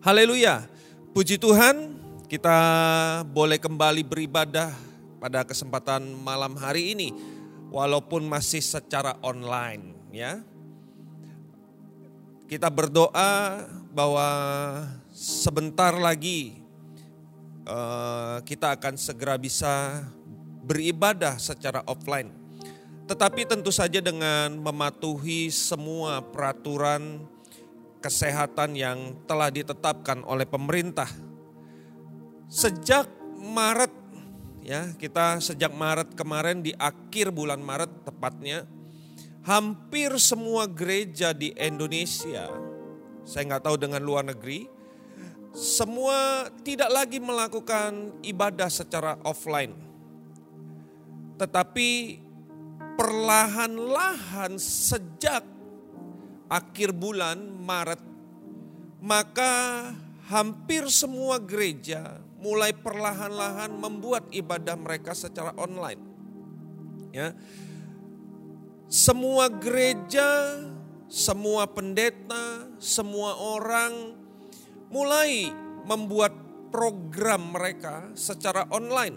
Haleluya. Puji Tuhan, kita boleh kembali beribadah pada kesempatan malam hari ini walaupun masih secara online ya. Kita berdoa bahwa sebentar lagi uh, kita akan segera bisa beribadah secara offline. Tetapi tentu saja dengan mematuhi semua peraturan kesehatan yang telah ditetapkan oleh pemerintah. Sejak Maret ya, kita sejak Maret kemarin di akhir bulan Maret tepatnya hampir semua gereja di Indonesia, saya nggak tahu dengan luar negeri, semua tidak lagi melakukan ibadah secara offline. Tetapi perlahan-lahan sejak akhir bulan Maret, maka hampir semua gereja mulai perlahan-lahan membuat ibadah mereka secara online. Ya. Semua gereja, semua pendeta, semua orang mulai membuat program mereka secara online.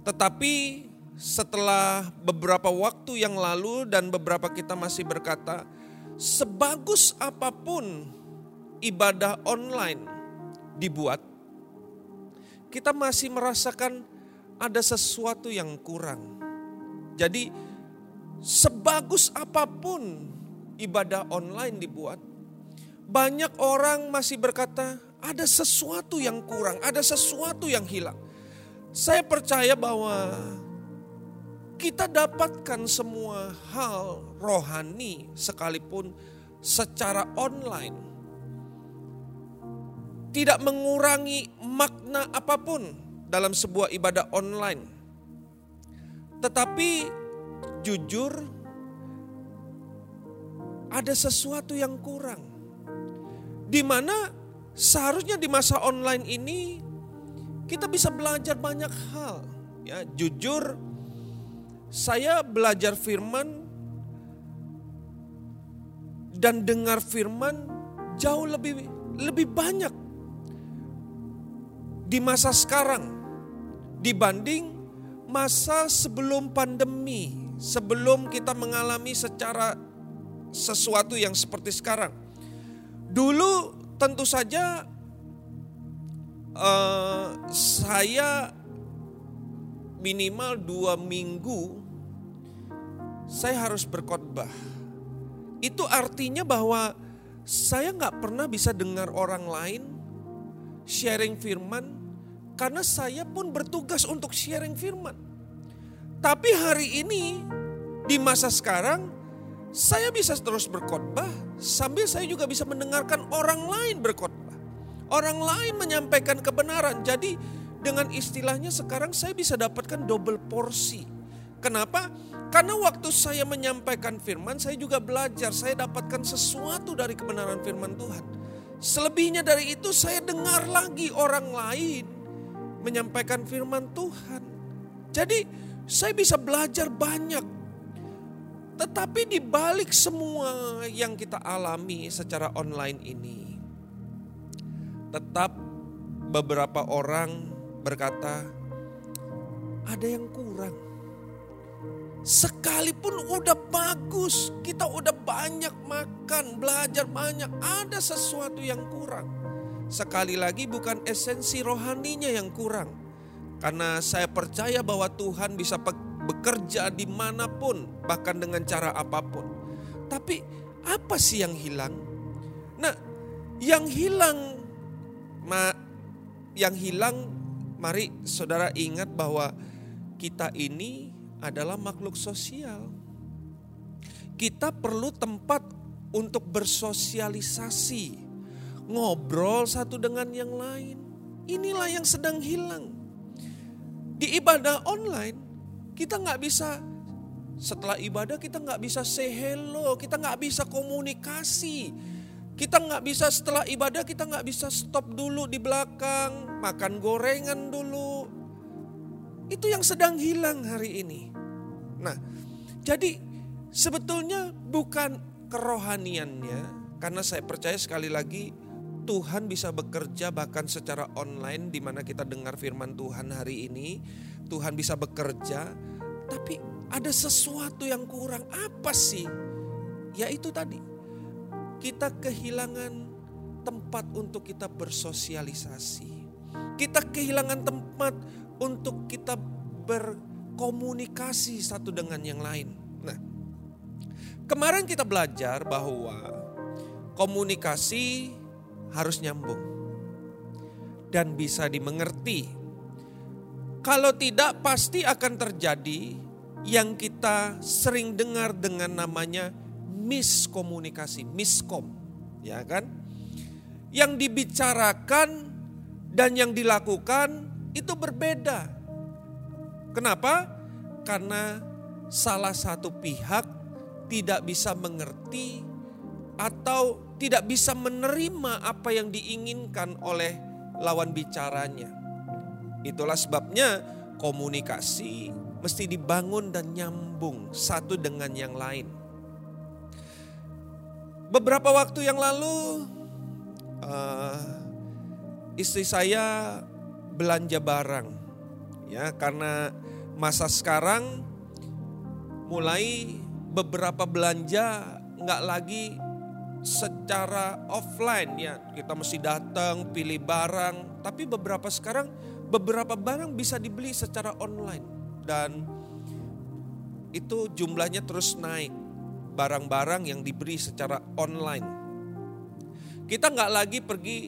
Tetapi setelah beberapa waktu yang lalu dan beberapa kita masih berkata, sebagus apa pun ibadah online dibuat, kita masih merasakan ada sesuatu yang kurang. Jadi, sebagus apa pun ibadah online dibuat, banyak orang masih berkata, ada sesuatu yang kurang, ada sesuatu yang hilang. Saya percaya bahwa kita dapatkan semua hal rohani sekalipun secara online. Tidak mengurangi makna apa pun dalam sebuah ibadah online. Tetapi jujur ada sesuatu yang kurang. Di mana seharusnya di masa online ini kita bisa belajar banyak hal. Ya, jujur saya belajar firman dan dengar firman jauh lebih lebih banyak di masa sekarang dibanding masa sebelum pandemi, sebelum kita mengalami secara sesuatu yang seperti sekarang. Dulu tentu saja uh, saya minimal dua minggu saya harus berkhotbah. Itu artinya bahwa saya nggak pernah bisa dengar orang lain sharing firman karena saya pun bertugas untuk sharing firman. Tapi hari ini di masa sekarang saya bisa terus berkhotbah sambil saya juga bisa mendengarkan orang lain berkhotbah. Orang lain menyampaikan kebenaran. Jadi dengan istilahnya sekarang saya bisa dapatkan double porsi. Kenapa? Karena waktu saya menyampaikan firman, saya juga belajar, saya dapatkan sesuatu dari kebenaran firman Tuhan. Selebihnya dari itu saya dengar lagi orang lain menyampaikan firman Tuhan. Jadi saya bisa belajar banyak. Tetapi di balik semua yang kita alami secara online ini, tetap beberapa orang berkata, ada yang kurang Sekalipun udah bagus, kita udah banyak makan, belajar banyak, ada sesuatu yang kurang. Sekali lagi bukan esensi rohaninya yang kurang. Karena saya percaya bahwa Tuhan bisa bekerja di mana pun, bahkan dengan cara apa pun. Tapi apa sih yang hilang? Nah, yang hilang, ma, yang hilang, mari saudara ingat bahwa kita ini adalah makhluk sosial. Kita perlu tempat untuk bersosialisasi, ngobrol satu dengan yang lain. Inilah yang sedang hilang. Di ibadah online, kita nggak bisa setelah ibadah kita nggak bisa say hello, kita nggak bisa komunikasi. Kita nggak bisa setelah ibadah kita nggak bisa stop dulu di belakang, makan gorengan dulu. Itu yang sedang hilang hari ini. Nah, jadi sebetulnya bukan kerohaniannya, karena saya percaya sekali lagi Tuhan bisa bekerja bahkan secara online di mana kita dengar firman Tuhan hari ini. Tuhan bisa bekerja, tapi ada sesuatu yang kurang. Apa sih? Yaitu tadi, kita kehilangan tempat untuk kita bersosialisasi. Kita kehilangan tempat untuk kita berkomunikasi satu dengan yang lain. Nah, kemarin kita belajar bahwa komunikasi harus nyambung dan bisa dimengerti. Kalau tidak, pasti akan terjadi yang kita sering dengar dengan namanya miskomunikasi, miskom, ya kan? Yang dibicarakan dan yang dilakukan itu berbeda. Kenapa? Karena salah satu pihak tidak bisa mengerti atau tidak bisa menerima apa yang diinginkan oleh lawan bicaranya. Itulah sebabnya komunikasi mesti dibangun dan nyambung satu dengan yang lain. Beberapa waktu yang lalu uh, istri saya belanja barang ya karena masa sekarang mulai beberapa belanja nggak lagi secara offline ya. Kita mesti datang pilih barang tapi beberapa sekarang beberapa barang bisa dibeli secara online. Dan itu jumlahnya terus naik barang-barang yang diberi secara online. Kita nggak lagi pergi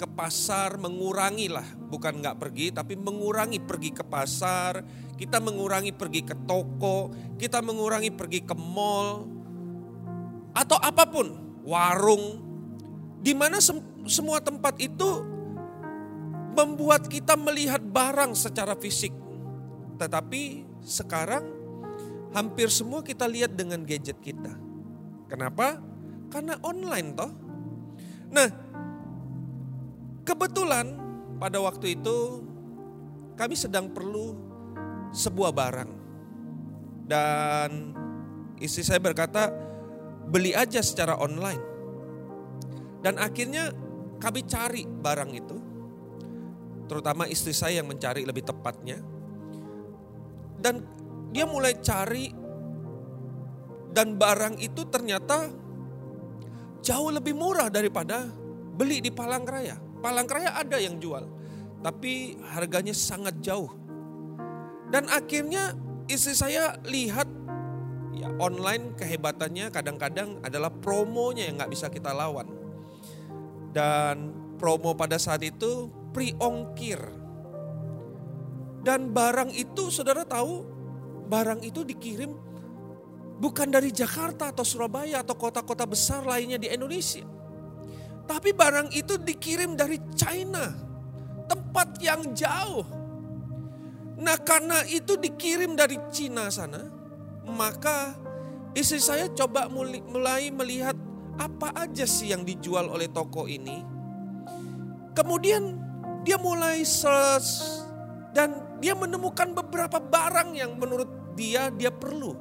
ke pasar mengurangi lah bukan nggak pergi tapi mengurangi pergi ke pasar. Kita mengurangi pergi ke toko. Kita mengurangi pergi ke mall. Atau apa pun. Warung. Di mana sem semua tempat itu membuat kita melihat barang secara fisik. Tetapi sekarang hampir semua kita lihat dengan gadget kita kenapa karena online toh nah Kebetulan pada waktu itu kami sedang perlu sebuah barang. Dan istri saya berkata, beli aja secara online. Dan akhirnya kami cari barang itu. Terutama istri saya yang mencari lebih tepatnya. Dan dia mulai cari dan barang itu ternyata jauh lebih murah daripada beli di Palangkaraya. Palangkaraya ada yang jual, tapi harganya sangat jauh. Dan akhirnya istri saya lihat ya online kehebatannya kadang-kadang adalah promonya yang nggak bisa kita lawan. Dan promo pada saat itu pre-ongkir. Dan barang itu saudara tahu barang itu dikirim bukan dari Jakarta atau Surabaya atau kota-kota besar lainnya di Indonesia tapi barang itu dikirim dari China, tempat yang jauh. Nah, karena itu dikirim dari Cina sana, maka istri saya coba mulai melihat apa aja sih yang dijual oleh toko ini. Kemudian dia mulai search dan dia menemukan beberapa barang yang menurut dia dia perlu.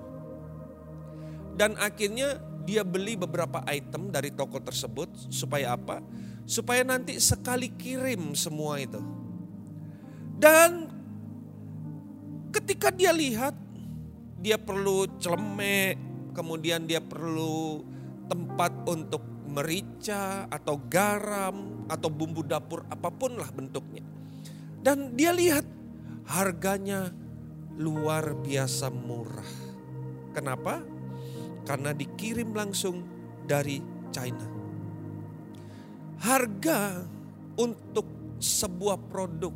Dan akhirnya dia beli beberapa item dari toko tersebut supaya apa? Supaya nanti sekali kirim semua itu. Dan ketika dia lihat dia perlu celemek, kemudian dia perlu tempat untuk merica atau garam atau bumbu dapur apa pun lah bentuknya. Dan dia lihat harganya luar biasa murah. Kenapa? karena dikirim langsung dari China. Harga untuk sebuah produk,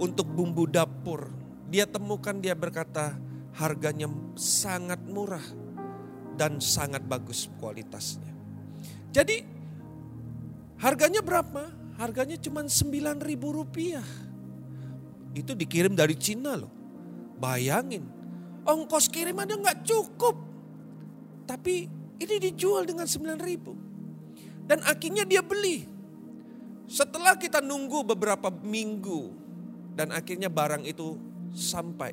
untuk bumbu dapur, dia temukan dia berkata harganya sangat murah dan sangat bagus kualitasnya. Jadi harganya berapa? Harganya cuma 9 ribu rupiah. Itu dikirim dari Cina loh. Bayangin, ongkos kirim nggak cukup. Tapi ini dijual dengan 9 ribu. Dan akhirnya dia beli. Setelah kita nunggu beberapa minggu dan akhirnya barang itu sampai.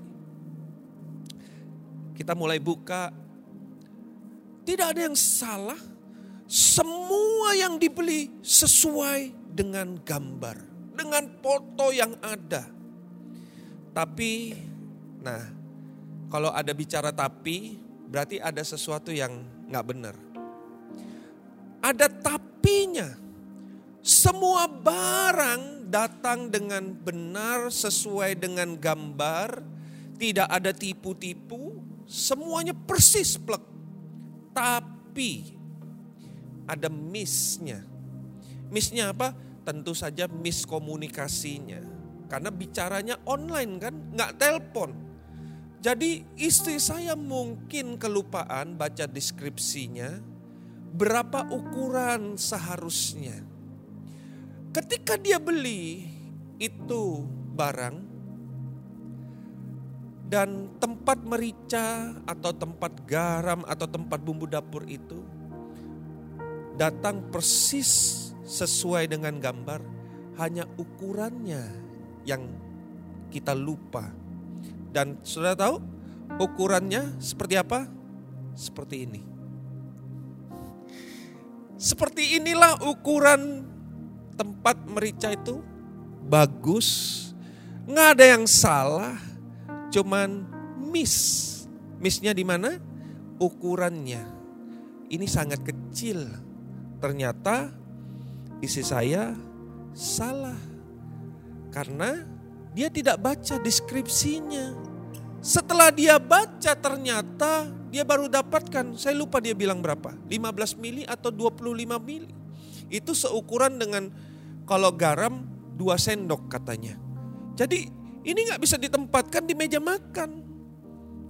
Kita mulai buka. Tidak ada yang salah semua yang dibeli sesuai dengan gambar, dengan foto yang ada. Tapi, nah, kalau ada bicara tapi, berarti ada sesuatu yang nggak benar. Ada tapinya. Semua barang datang dengan benar sesuai dengan gambar, tidak ada tipu-tipu, semuanya persis plek. Tapi ada missnya. Missnya apa? Tentu saja miskomunikasinya. Karena bicaranya online kan, nggak telpon. Jadi istri saya mungkin kelupaan baca deskripsinya, berapa ukuran seharusnya. Ketika dia beli itu barang, dan tempat merica atau tempat garam atau tempat bumbu dapur itu datang persis sesuai dengan gambar, hanya ukurannya yang kita lupa. Dan sudah tahu ukurannya seperti apa? Seperti ini. Seperti inilah ukuran tempat merica itu bagus, nggak ada yang salah, cuman miss. Missnya di mana? Ukurannya. Ini sangat kecil Ternyata isi saya salah. Karena dia tidak baca deskripsinya. Setelah dia baca ternyata dia baru dapatkan, saya lupa dia bilang berapa, 15 mili atau 25 mili. Itu seukuran dengan kalau garam 2 sendok katanya. Jadi ini nggak bisa ditempatkan di meja makan.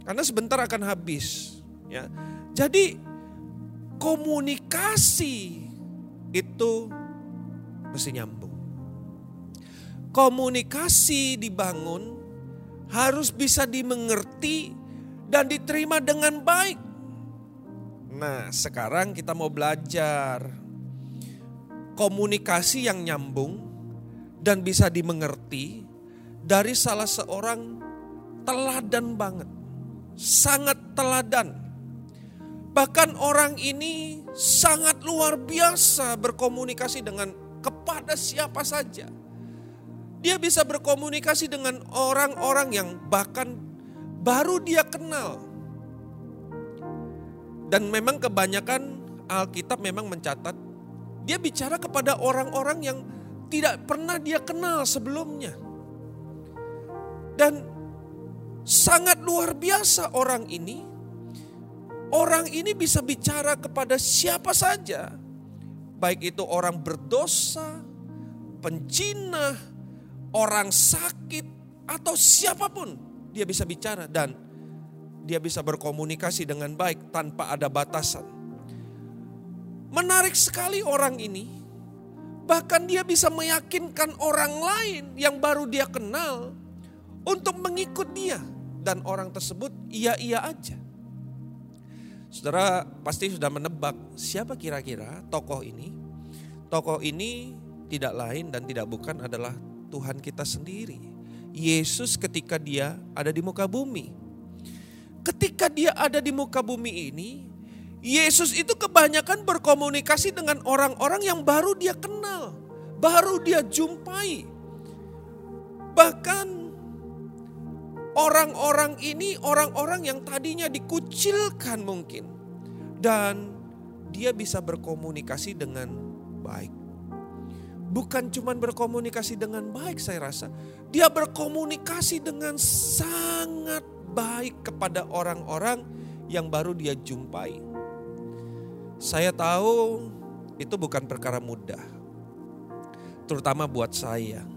Karena sebentar akan habis. Ya. Jadi komunikasi itu mesti nyambung. Komunikasi dibangun harus bisa dimengerti dan diterima dengan baik. Nah, sekarang kita mau belajar komunikasi yang nyambung dan bisa dimengerti dari salah seorang teladan banget. Sangat teladan Bahkan orang ini sangat luar biasa berkomunikasi dengan kepada siapa saja. Dia bisa berkomunikasi dengan orang-orang yang bahkan baru dia kenal. Dan memang kebanyakan Alkitab memang mencatat dia bicara kepada orang-orang yang tidak pernah dia kenal sebelumnya. Dan sangat luar biasa orang ini Orang ini bisa bicara kepada siapa saja, baik itu orang berdosa, penjina, orang sakit, atau siapa pun, dia bisa bicara dan dia bisa berkomunikasi dengan baik tanpa ada batasan. Menarik sekali orang ini, bahkan dia bisa meyakinkan orang lain yang baru dia kenal untuk mengikut dia, dan orang tersebut iya-iya aja. Saudara pasti sudah menebak siapa kira-kira tokoh ini. Tokoh ini tidak lain dan tidak bukan adalah Tuhan kita sendiri. Yesus ketika dia ada di muka bumi. Ketika dia ada di muka bumi ini, Yesus itu kebanyakan berkomunikasi dengan orang-orang yang baru dia kenal, baru dia jumpai. Bahkan Orang-orang ini orang-orang yang tadinya dikucilkan mungkin. Dan dia bisa berkomunikasi dengan baik. Bukan cuma berkomunikasi dengan baik saya rasa. Dia berkomunikasi dengan sangat baik kepada orang-orang yang baru dia jumpai. Saya tahu itu bukan perkara mudah. Terutama buat saya.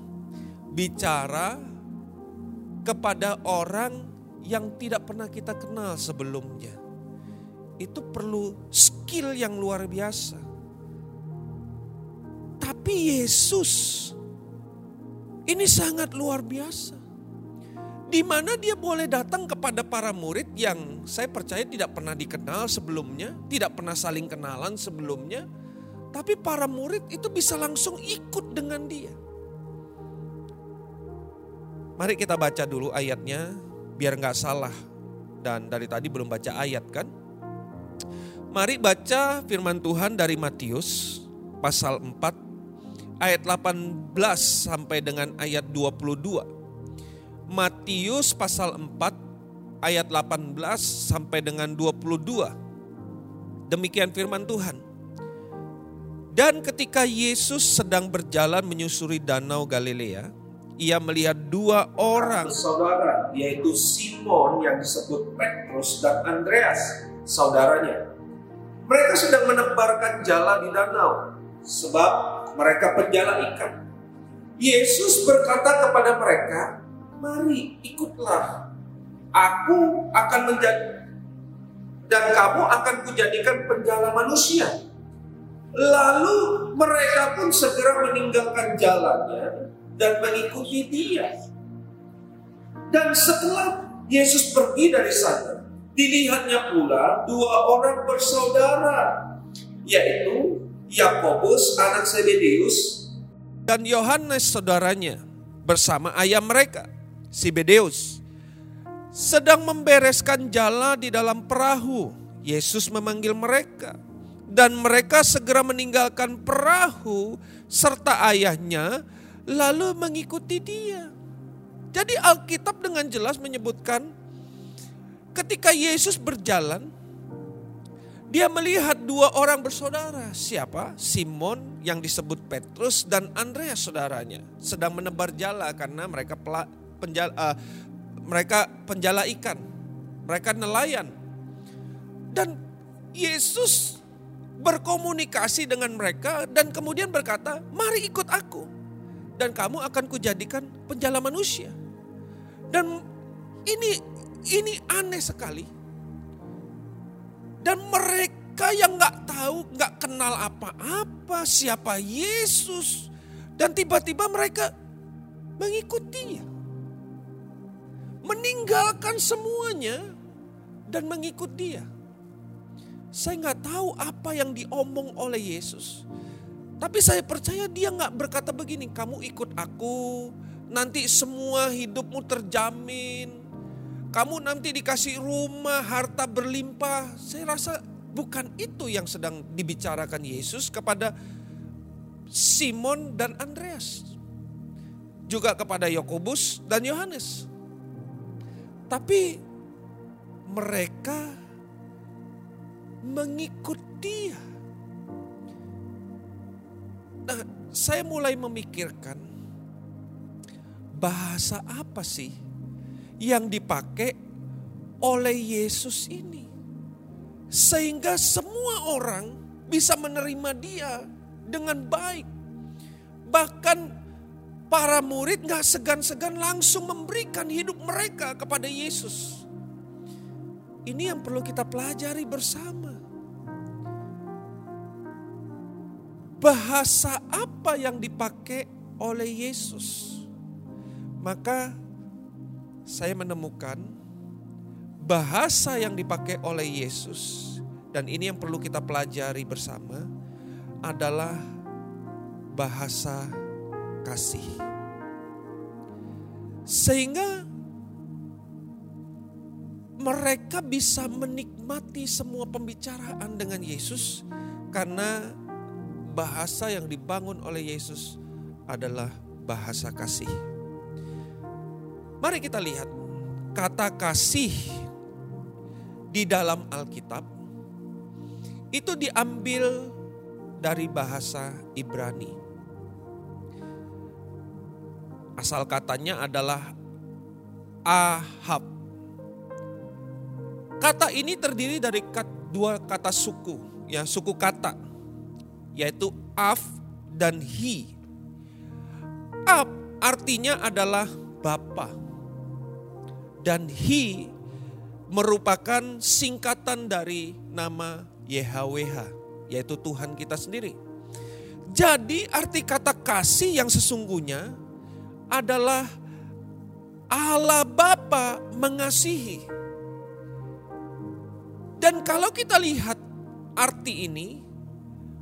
Bicara kepada orang yang tidak pernah kita kenal sebelumnya. Itu perlu skill yang luar biasa. Tapi Yesus ini sangat luar biasa. Di mana dia boleh datang kepada para murid yang saya percaya tidak pernah dikenal sebelumnya, tidak pernah saling kenalan sebelumnya, tapi para murid itu bisa langsung ikut dengan dia. Mari kita baca dulu ayatnya biar nggak salah. Dan dari tadi belum baca ayat kan. Mari baca firman Tuhan dari Matius pasal 4 ayat 18 sampai dengan ayat 22. Matius pasal 4 ayat 18 sampai dengan 22. Demikian firman Tuhan. Dan ketika Yesus sedang berjalan menyusuri danau Galilea, ia melihat dua orang saudara, yaitu Simon yang disebut Petrus dan Andreas, saudaranya mereka sedang menebarkan jala di danau sebab mereka penjala ikan. Yesus berkata kepada mereka, "Mari ikutlah. Aku akan menjadi dan kamu akan kujadikan penjala manusia." Lalu mereka pun segera meninggalkan jalannya dan mengikuti dia. Dan setelah Yesus pergi dari sana, Dilihatnya pula dua orang bersaudara, yaitu Yakobus anak Zebedeus dan Yohanes saudaranya bersama ayah mereka, Sibedeus, sedang membereskan jala di dalam perahu. Yesus memanggil mereka dan mereka segera meninggalkan perahu serta ayahnya lalu mengikuti dia. Jadi Alkitab dengan jelas menyebutkan Ketika Yesus berjalan, dia melihat dua orang bersaudara. Siapa? Simon yang disebut Petrus dan Andreas saudaranya. Sedang menebar jala karena mereka pela, penjala, uh, mereka penjala ikan. Mereka nelayan. Dan Yesus berkomunikasi dengan mereka dan kemudian berkata, mari ikut aku. Dan kamu akan kujadikan penjala manusia. Dan ini ini aneh sekali. Dan mereka yang nggak tahu, nggak kenal apa-apa siapa Yesus. Dan tiba-tiba mereka mengikutinya. Meninggalkan semuanya dan mengikut dia. Saya nggak tahu apa yang diomong oleh Yesus. Tapi saya percaya dia nggak berkata begini, kamu ikut aku, nanti semua hidupmu terjamin kamu nanti dikasih rumah, harta berlimpah. Saya rasa bukan itu yang sedang dibicarakan Yesus kepada Simon dan Andreas. Juga kepada Yakobus dan Yohanes. Tapi mereka mengikut dia. Nah, saya mulai memikirkan bahasa apa sih yang dipakai oleh Yesus ini. Sehingga semua orang bisa menerima dia dengan baik. Bahkan para murid gak segan-segan langsung memberikan hidup mereka kepada Yesus. Ini yang perlu kita pelajari bersama. Bahasa apa yang dipakai oleh Yesus? Maka saya menemukan bahasa yang dipakai oleh Yesus dan ini yang perlu kita pelajari bersama adalah bahasa kasih. Sehingga mereka bisa menikmati semua pembicaraan dengan Yesus karena bahasa yang dibangun oleh Yesus adalah bahasa kasih. Mari kita lihat kata kasih di dalam Alkitab itu diambil dari bahasa Ibrani. Asal katanya adalah Ahab. Kata ini terdiri dari dua kata suku, ya suku kata, yaitu af dan hi. Ab artinya adalah bapa dan Hi merupakan singkatan dari nama YHWH, yaitu Tuhan kita sendiri. Jadi arti kata kasih yang sesungguhnya adalah Allah Bapa mengasihi. Dan kalau kita lihat arti ini,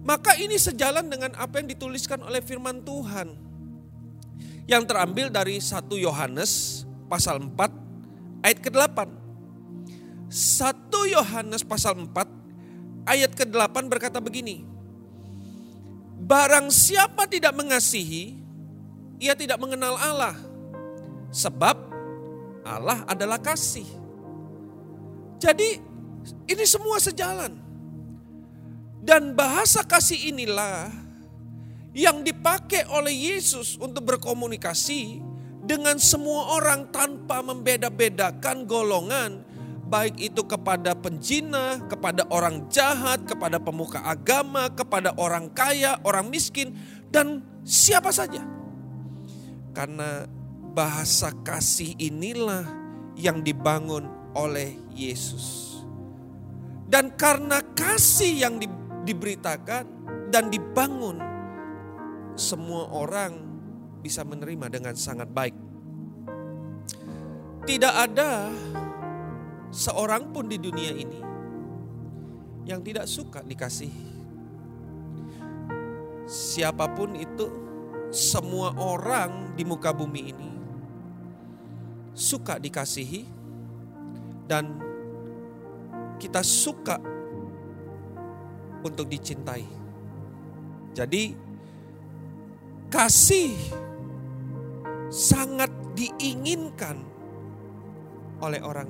maka ini sejalan dengan apa yang dituliskan oleh firman Tuhan. Yang terambil dari 1 Yohanes pasal 4 ayat ke-8. 1 Yohanes pasal 4 ayat ke-8 berkata begini. Barang siapa tidak mengasihi, ia tidak mengenal Allah. Sebab Allah adalah kasih. Jadi ini semua sejalan. Dan bahasa kasih inilah yang dipakai oleh Yesus untuk berkomunikasi dengan semua orang tanpa membeda-bedakan golongan, baik itu kepada penjina, kepada orang jahat, kepada pemuka agama, kepada orang kaya, orang miskin, dan siapa saja. Karena bahasa kasih inilah yang dibangun oleh Yesus. Dan karena kasih yang di, diberitakan dan dibangun, semua orang bisa menerima dengan sangat baik. Tidak ada seorang pun di dunia ini yang tidak suka dikasihi. Siapa pun itu, semua orang di muka bumi ini suka dikasihi dan kita suka untuk dicintai. Jadi kasih sangat diinginkan oleh orang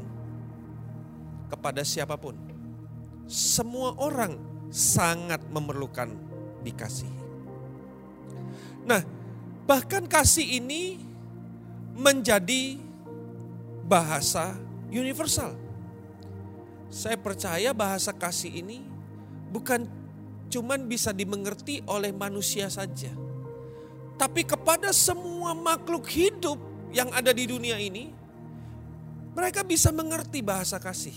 kepada siapa pun. Semua orang sangat memerlukan dikasihi. Nah, bahkan kasih ini menjadi bahasa universal. Saya percaya bahasa kasih ini bukan cuman bisa dimengerti oleh manusia saja. Tapi kepada semua makhluk hidup yang ada di dunia ini, mereka bisa mengerti bahasa kasih.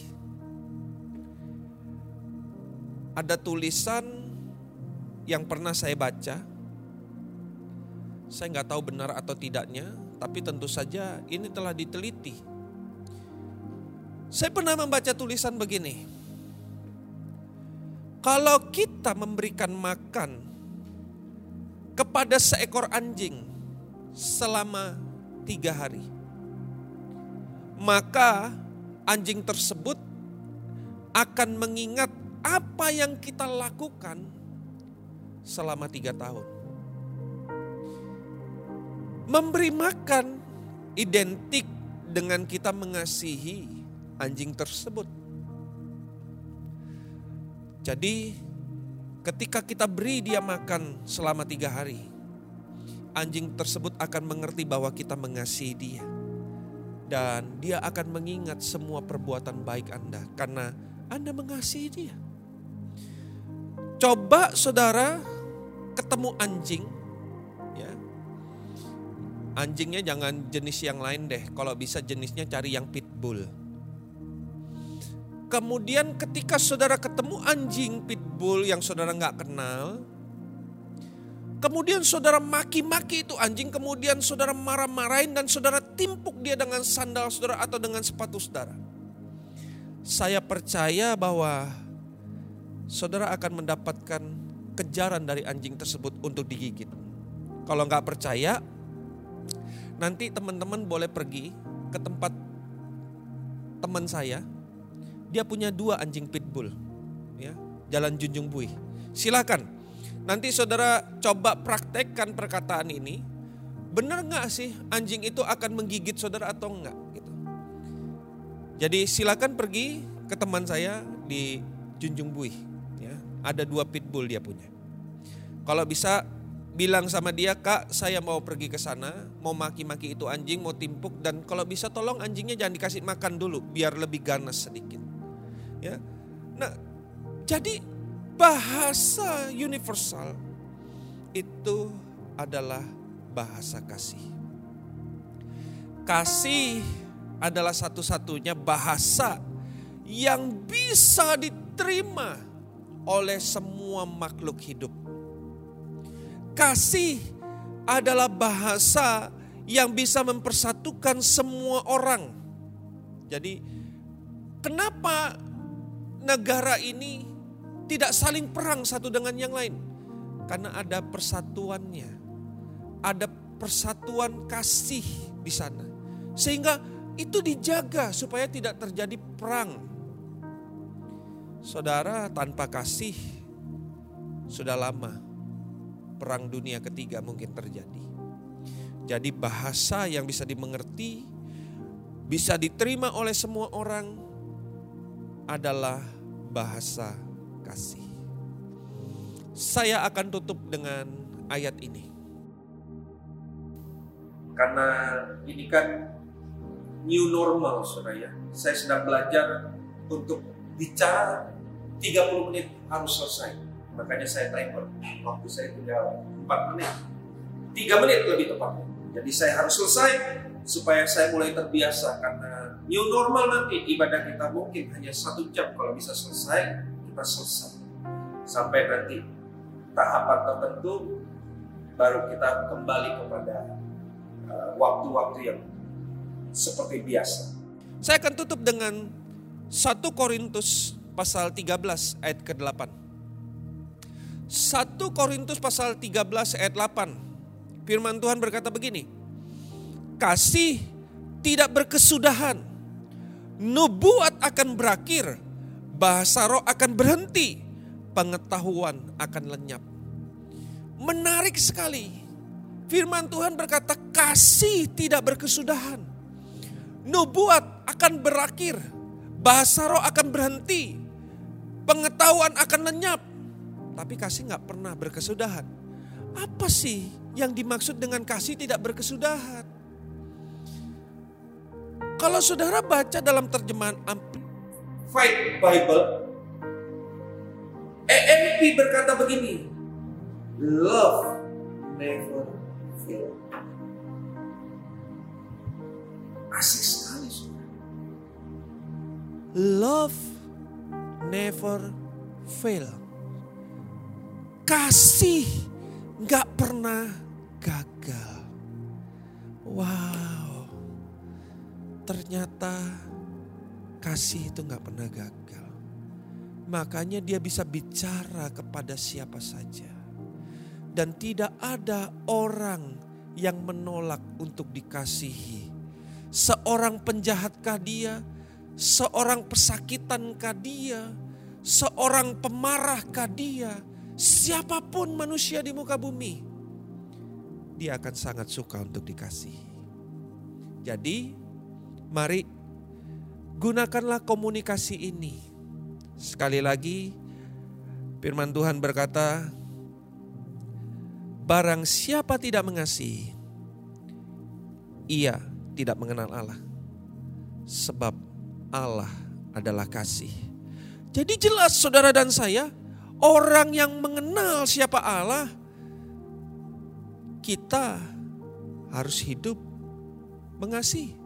Ada tulisan yang pernah saya baca, saya nggak tahu benar atau tidaknya, tapi tentu saja ini telah diteliti. Saya pernah membaca tulisan begini. Kalau kita memberikan makan kepada seekor anjing selama tiga hari, maka anjing tersebut akan mengingat apa yang kita lakukan selama tiga tahun. Memberi makan identik dengan kita mengasihi anjing tersebut. Jadi ketika kita beri dia makan selama tiga hari, anjing tersebut akan mengerti bahwa kita mengasihi dia. Dan dia akan mengingat semua perbuatan baik Anda karena Anda mengasihi dia. Coba saudara ketemu anjing, ya Anjingnya jangan jenis yang lain deh. Kalau bisa jenisnya cari yang pitbull. Kemudian ketika saudara ketemu anjing pitbull yang saudara nggak kenal, kemudian saudara maki-maki itu anjing, kemudian saudara marah-marahin dan saudara timpuk dia dengan sandal saudara atau dengan sepatu saudara. Saya percaya bahwa saudara akan mendapatkan kejaran dari anjing tersebut untuk digigit. Kalau nggak percaya, Nanti teman-teman boleh pergi ke tempat teman saya. Dia punya dua anjing pitbull. Ya, Jalan Junjung Bui. Silakan. Nanti saudara coba praktekkan perkataan ini. Benar nggak sih anjing itu akan menggigit saudara atau enggak? Gitu. Jadi silakan pergi ke teman saya di Junjung Bui. Ya, ada dua pitbull dia punya. Kalau bisa bilang sama dia, "Kak, saya mau pergi ke sana, mau maki-maki itu anjing, mau timpuk dan kalau bisa tolong anjingnya jangan dikasih makan dulu biar lebih ganas sedikit." Ya. Nah, jadi bahasa universal itu adalah bahasa kasih. Kasih adalah satu-satunya bahasa yang bisa diterima oleh semua makhluk hidup Kasih adalah bahasa yang bisa mempersatukan semua orang. Jadi, kenapa negara ini tidak saling perang satu dengan yang lain? Karena ada persatuannya, ada persatuan kasih di sana, sehingga itu dijaga supaya tidak terjadi perang. Saudara, tanpa kasih sudah lama perang dunia ketiga mungkin terjadi. Jadi bahasa yang bisa dimengerti, bisa diterima oleh semua orang adalah bahasa kasih. Saya akan tutup dengan ayat ini. Karena ini kan new normal saudara ya. Saya sedang belajar untuk bicara 30 menit harus selesai. Makanya saya timer. Waktu saya tinggal 4 menit. 3 menit lebih tepatnya. Jadi saya harus selesai supaya saya mulai terbiasa karena new normal nanti. Ibadah kita mungkin hanya satu jam. Kalau bisa selesai kita selesai. Sampai nanti tahapan tertentu baru kita kembali kepada uh, waktu-waktu yang seperti biasa. Saya akan tutup dengan 1 Korintus pasal 13 ayat ke-8. 1 Korintus pasal 13 ayat 8 Firman Tuhan berkata begini, kasih tidak berkesudahan, nubuat akan berakhir, bahasa roh akan berhenti, pengetahuan akan lenyap. Menarik sekali. Firman Tuhan berkata kasih tidak berkesudahan. Nubuat akan berakhir, bahasa roh akan berhenti, pengetahuan akan lenyap. Tapi kasih nggak pernah berkesudahan. Apa sih yang dimaksud dengan kasih tidak berkesudahan. Kalau saudara baca dalam terjemahan Fight Bible, EMP berkata begini, love never fail. Asik sekali saudara. Love never fail. Kasih nggak pernah gagal. Wow, ternyata kasih itu nggak pernah gagal. Makanya dia bisa bicara kepada siapa saja. Dan tidak ada orang yang menolak untuk dikasihi. Seorang penjahatkah dia? Seorang pesakitankah dia? Seorang pemarahkah dia? Siapa pun manusia di muka bumi dia akan sangat suka untuk dikasih. Jadi, mari gunakanlah komunikasi ini. Sekali lagi, firman Tuhan berkata, "Barang siapa tidak mengasihi, ia tidak mengenal Allah, sebab Allah adalah kasih." Jadi, jelas, saudara dan saya, orang yang mengenal siapa Allah kita harus hidup mengasihi.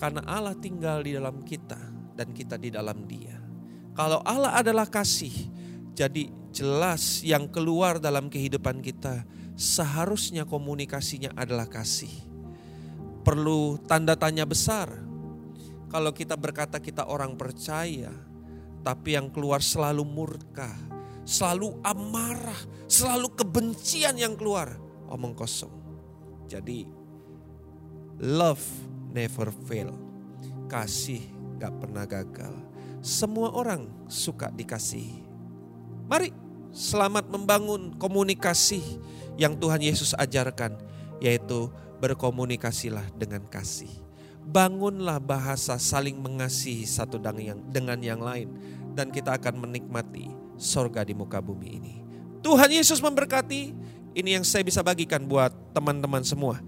Karena Allah tinggal di dalam kita dan kita di dalam dia. Kalau Allah adalah kasih, jadi jelas yang keluar dalam kehidupan kita seharusnya komunikasinya adalah kasih. Perlu tanda tanya besar. Kalau kita berkata kita orang percaya, tapi yang keluar selalu murka, selalu amarah, selalu kebencian yang keluar omong kosong. Jadi love never fail. Kasih gak pernah gagal. Semua orang suka dikasih. Mari selamat membangun komunikasi yang Tuhan Yesus ajarkan. Yaitu berkomunikasilah dengan kasih. Bangunlah bahasa saling mengasihi satu dengan yang lain. Dan kita akan menikmati sorga di muka bumi ini. Tuhan Yesus memberkati. Ini yang saya bisa bagikan buat teman-teman semua.